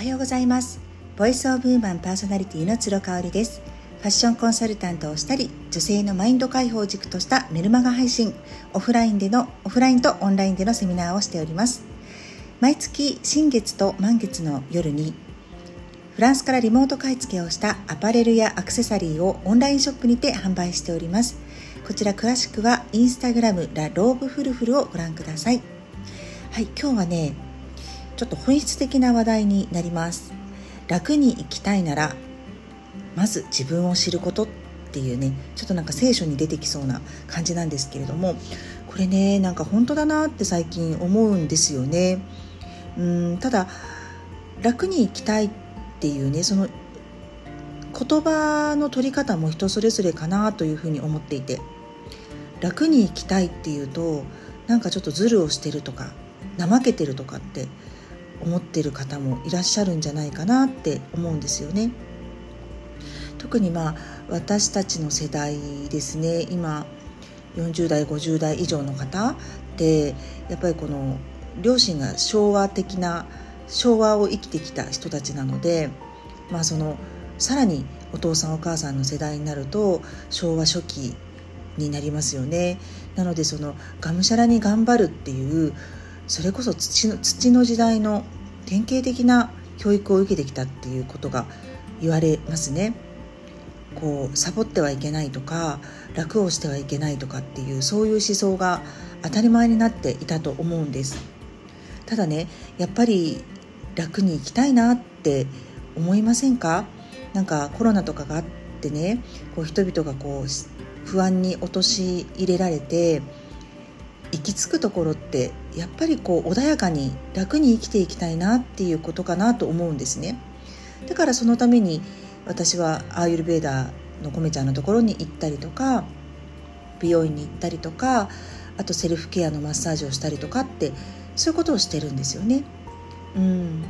おはようございます。ボイスオブウーマンパーソナリティの鶴香織です。ファッションコンサルタントをしたり女性のマインド解放軸としたメルマガ配信オフラインでのオフラインとオンラインでのセミナーをしております。毎月新月と満月の夜にフランスからリモート買い付けをしたアパレルやアクセサリーをオンラインショップにて販売しております。こちら詳しくはインスタグラムラローブフルフルをご覧ください。はい今日はねちょっと本質的な話題になります。楽に生きたいならまず自分を知ることっていうねちょっとなんか聖書に出てきそうな感じなんですけれどもこれねなんか本当だなって最近思うんですよね。うんただ楽に生きたいっていうねその言葉の取り方も人それぞれかなというふうに思っていて楽に生きたいっていうとなんかちょっとズルをしてるとか怠けてるとかって思ってる方もいらっしゃるんじゃないかなって思うんですよね。特にまあ私たちの世代ですね今40代50代以上の方でやっぱりこの両親が昭和的な昭和を生きてきた人たちなので、まあ、そのさらにお父さんお母さんの世代になると昭和初期になりますよねなのでそのがむしゃらに頑張るっていうそれこそ土の土の時代の典型的な教育を受けてきたっていうことが言われますね。こうサボってはいけないとか楽をしてはいけないとかっていうそういう思想が当たり前になっていたと思うんですただねやっぱり楽に生きたいなって思いませんか？なんかコロナとかがあってねこう人々がこう不安に陥れられて行き着くところってやっぱりこう穏やかに楽に生きていきたいなっていうことかなと思うんですねだからそのために私はアーユルベーダーのコメちゃんのところに行ったりとか美容院に行ったりとかあとセルフケアのマッサージをしたりとかってそういうことをしてるんですよね。うん、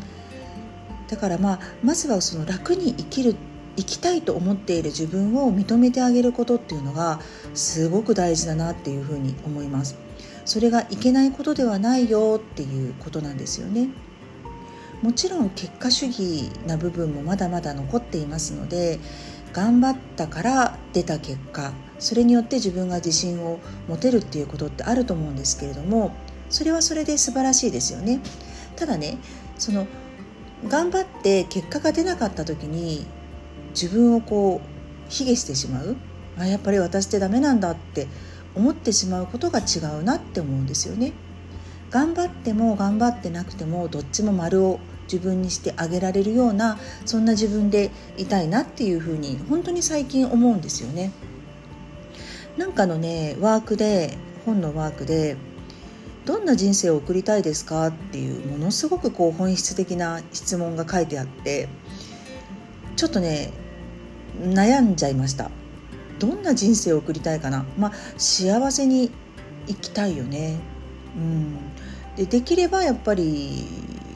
だからまあまずはその楽に生きる生きたいと思っている自分を認めてあげることっていうのがすごく大事だなっていうふうに思います。それがいけないことではないよっていうことなんですよね。もちろん結果主義な部分もまだまだ残っていますので頑張ったから出た結果それによって自分が自信を持てるっていうことってあると思うんですけれどもそれはそれで素晴らしいですよねただねその頑張って結果が出なかった時に自分をこう卑下してしまうあやっぱり私ってダメなんだって思ってしまうことが違うなって思うんですよね頑張っても頑張ってなくてもどっちも丸を自分にしてあげられるようなそんな自分でいたいなっていうふうに本当に最近思うんですよね。なんかのねワークで本のワークでどんな人生を送りたいですかっていうものすごくこう本質的な質問が書いてあってちょっとね悩んじゃいましたどんな人生を送りたいかなまあ幸せに生きたいよねうんでできればやっぱり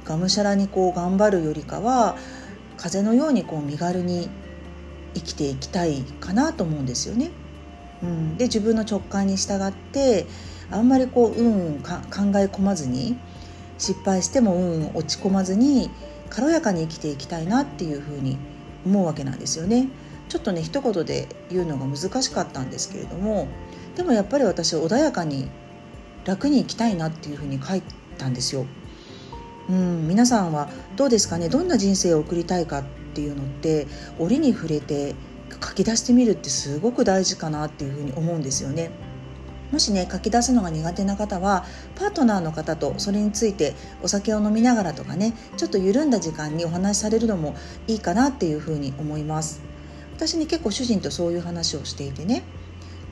がむしゃらにこう頑張るよりかは風のようにこう身軽に生きていきたいかなと思うんですよね。うん、で自分の直感に従ってあんまりこううん考え込まずに失敗してもうん落ち込まずに軽やかに生きていきたいなっていうふうに思うわけなんですよね。ちょっとね一言で言うのが難しかったんですけれどもでもやっぱり私は穏やかに楽に生きたいなっていうふうに書いたんですよ。うん、皆さんはどうですかね？どんな人生を送りたいかっていうのって折に触れて書き出してみるってすごく大事かなっていうふうに思うんですよね。もしね書き出すのが苦手な方はパートナーの方とそれについてお酒を飲みながらとかねちょっと緩んだ時間にお話しされるのもいいかなっていうふうに思います私に結構主人とそういう話をしていてね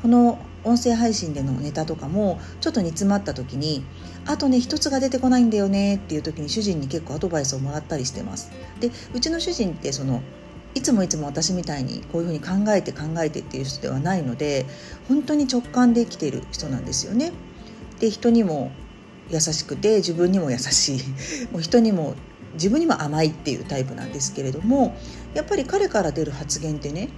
この音声配信でのネタとかもちょっと煮詰まった時にあとね一つが出てこないんだよねっていう時に主人に結構アドバイスをもらったりしてます。でうちの主人ってそのいつもいつも私みたいにこういうふうに考えて考えてっていう人ではないので本当に直感で生きている人なんですよね。で人にも優しくて自分にも優しい。もう人にも自分にも甘いっていうタイプなんですけれどもやっぱり彼から出る発言ってね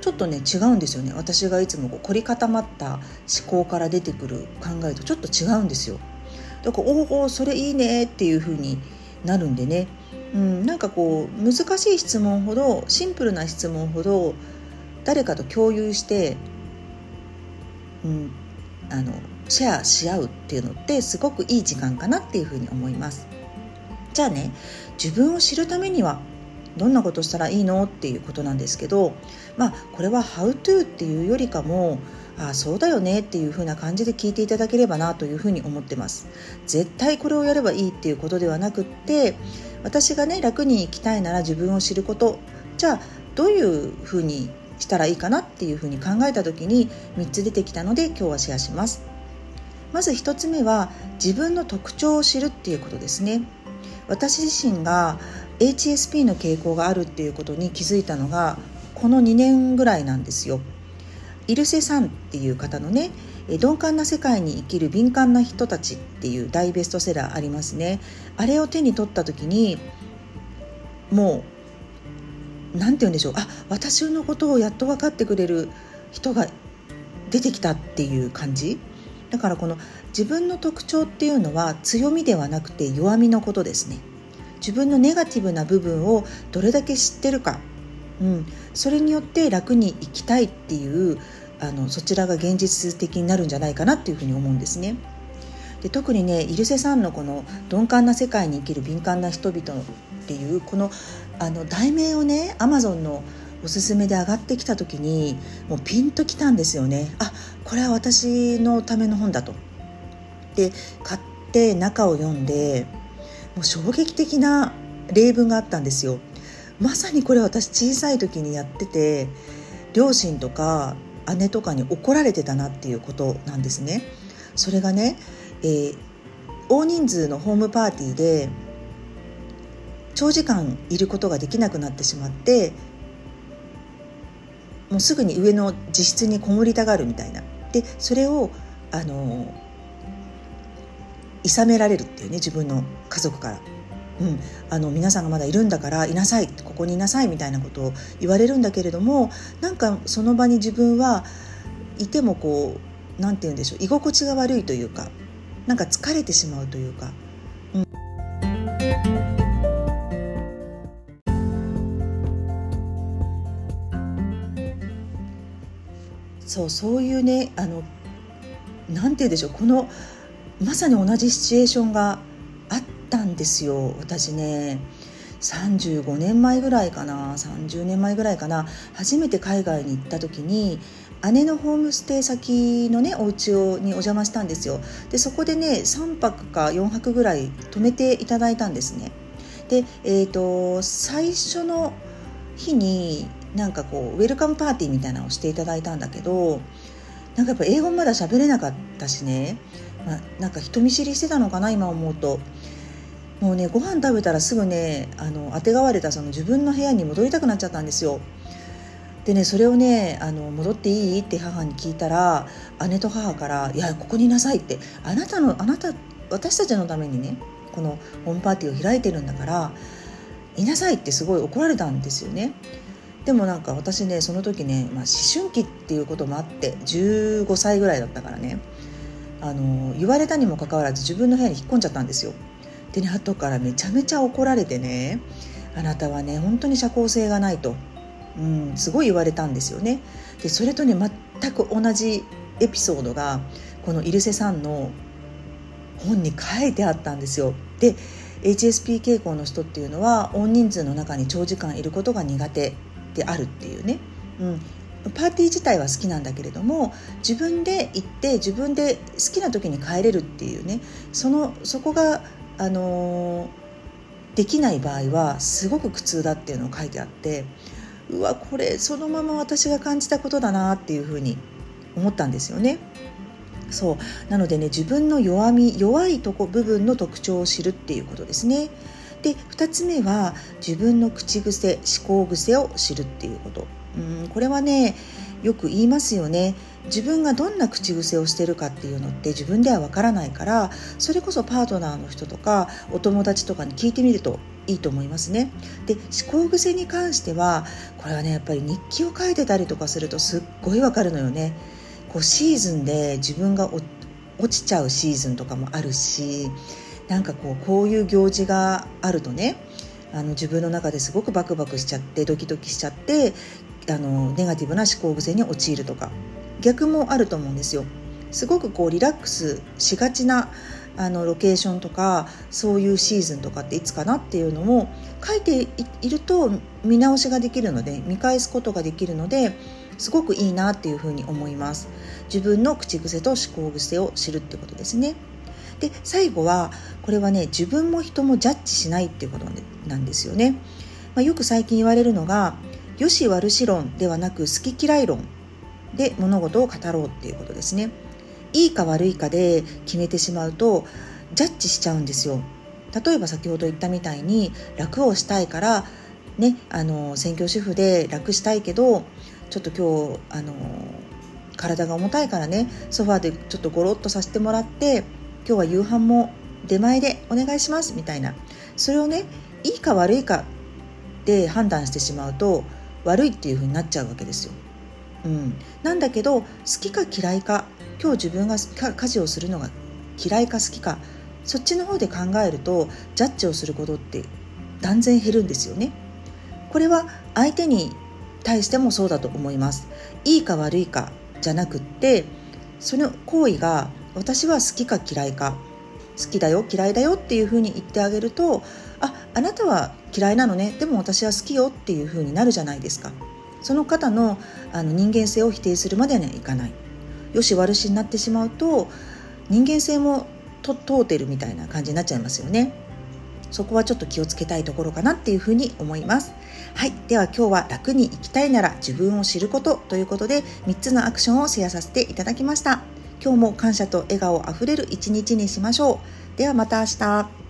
ちょっとね違うんですよね。私がいつもこう凝り固まった思考から出てくる考えとちょっと違うんですよ。だから「おおそれいいね」っていうふうになるんでね、うん、なんかこう難しい質問ほどシンプルな質問ほど誰かと共有して、うん、あのシェアし合うっていうのってすごくいい時間かなっていうふうに思います。じゃあね自分を知るためにはどんなことしたらいいのっていうことなんですけどまあこれは「How to」っていうよりかもああそうだよねっていう風な感じで聞いていただければなというふうに思ってます。絶対これをやればいいっていうことではなくって私がね楽に生きたいなら自分を知ること。じゃあどういうふうにしたらいいかなっていうふうに考えた時に3つ出てきたので今日はシェアします。まず1つ目は自分の特徴を知るっていうことですね。私自身が HSP の傾向があるっていうことに気づいたのがこの2年ぐらいなんですよ。イルセさんっていう方のね鈍感な世界に生きる敏感な人たちっていう大ベストセラーありますね。あれを手に取った時にもう何て言うんでしょう。あ私のことをやっと分かってくれる人が出てきたっていう感じ。だからこの自分の特徴っていうのは強みではなくて弱みのことですね自分のネガティブな部分をどれだけ知ってるかうん、それによって楽に生きたいっていうあのそちらが現実的になるんじゃないかなっていうふうに思うんですね。で特にねイルセさんのこの「鈍感な世界に生きる敏感な人々」っていうこのあの題名をねアマゾンのおすすめで上がってきた時にもうピンときたんですよねあこれは私のための本だと。で買って中を読んでもう衝撃的な例文があったんですよ。まさにこれ私小さい時にやってて両親とか姉とかに怒られてたなっていうことなんですね。それがね、えー、大人数のホームパーティーで長時間いることができなくなってしまってもうすぐに上の自室にこもりたがるみたいなでそれをあのいさめられるっていうね自分の家族から。うん、あの皆さんがまだいるんだからいなさいここにいなさいみたいなことを言われるんだけれどもなんかその場に自分はいてもこう何て言うんでしょう居心地が悪いというかなんか疲れてしまうというか。そうそういうねあのなんて言うんでしょうこのまさに同じシチュエーションがあったんですよ。私ね35年前ぐらいかな。30年前ぐらいかな。初めて海外に行った時に姉のホームステイ先のねお家をにお邪魔したんですよ。でそこでね3泊か4泊ぐらい泊めていただいたんですね。でえっ、ー、と最初の日になんかこうウェルカムパーティーみたいなのをしていただいたんだけどなんかやっぱ英語まだ喋れなかったしね、まあ、なんか人見知りしてたのかな今思うともうねご飯食べたらすぐねあのあてがわれたその自分の部屋に戻りたくなっちゃったんですよ。でねそれをねあの戻っていい？って母に聞いたら姉と母から「いやここにいなさい」って「あなたのあなた私たちのためにねこのホームパーティーを開いてるんだからいなさい」ってすごい怒られたんですよね。でもなんか私ねその時ね、まあ、思春期っていうこともあって15歳ぐらいだったからねあの言われたにもかかわらず自分の部屋に引っ込んじゃったんですよ。でね後からめちゃめちゃ怒られてねあなたはね本当に社交性がないと、うん、すごい言われたんですよね。でそれとね全く同じエピソードがこのイルセさんの本に書いてあったんですよ。で HSP 傾向の人っていうのは大人数の中に長時間いることが苦手であるっていうね、うん、パーティー自体は好きなんだけれども自分で行って自分で好きな時に帰れるっていうねそのそこがあのできない場合はすごく苦痛だっていうのを書いてあってうわこれそのまま私が感じたことだなっていうふうに思ったんですよね。そうなのでね自分の弱み弱いとこ部分の特徴を知るっていうことですね。で2つ目は自分の口癖思考癖を知るっていうことうんこれはねよく言いますよね自分がどんな口癖をしてるかっていうのって自分ではわからないからそれこそパートナーの人とかお友達とかに聞いてみるといいと思いますね。で思考癖に関してはこれはねやっぱり日記を書いてたりとかするとすっごいわかるのよね。こうシーズンで自分が落ちちゃうシーズンとかもあるしなんかこうこういう行事があるとねあの自分の中ですごくバクバクしちゃってドキドキしちゃってあのネガティブな思考癖に陥るとか逆もあると思うんですよ。すごくこうリラックスしがちなあのロケーションとかそういうシーズンとかっていつかなっていうのを書いていると見直しができるので見返すことができるのですごくいいなっていうふうに思います。自分の口癖と思考癖を知るってことですね。で最後はこれはね自分も人もジャッジしないっていうことなんですよね、まあ、よく最近言われるのがよし悪し論ではなく好き嫌い論で物事を語ろうっていうことですね。いいか悪いかで決めてしまうとジャッジしちゃうんですよ。例えば先ほど言ったみたいに楽をしたいからねあの専業主婦で楽したいけどちょっと今日あの体が重たいからねソファーでちょっとゴロッとさせてもらって今日は夕飯も出前でお願いしますみたいな。それをねいいか悪いかで判断してしまうと悪いっていう風になっちゃうわけですよ。うん、なんだけど好きか嫌いか今日自分が家事をするのが嫌いか好きかそっちの方で考えるとジャッジをすることって断然減るんですよね。これは相手に対してもそうだと思います。いいか悪いかじゃなくってその行為が私は好きか嫌いか好きだよ嫌いだよっていうふうに言ってあげるとああなたは嫌いなのね。でも私は好きよっていうふうになるじゃないですか。その方のあの人間性を否定するまでにはいかない。よし悪しになってしまうと人間性もと問うてるみたいな感じになっちゃいますよね。そこはちょっと気をつけたいところかなっていうふうに思います。はい。では今日は楽に生きたいなら自分を知ることということで3つのアクションをシェアさせていただきました。今日も感謝と笑顔あふれる一日にしましょう。ではまた明日。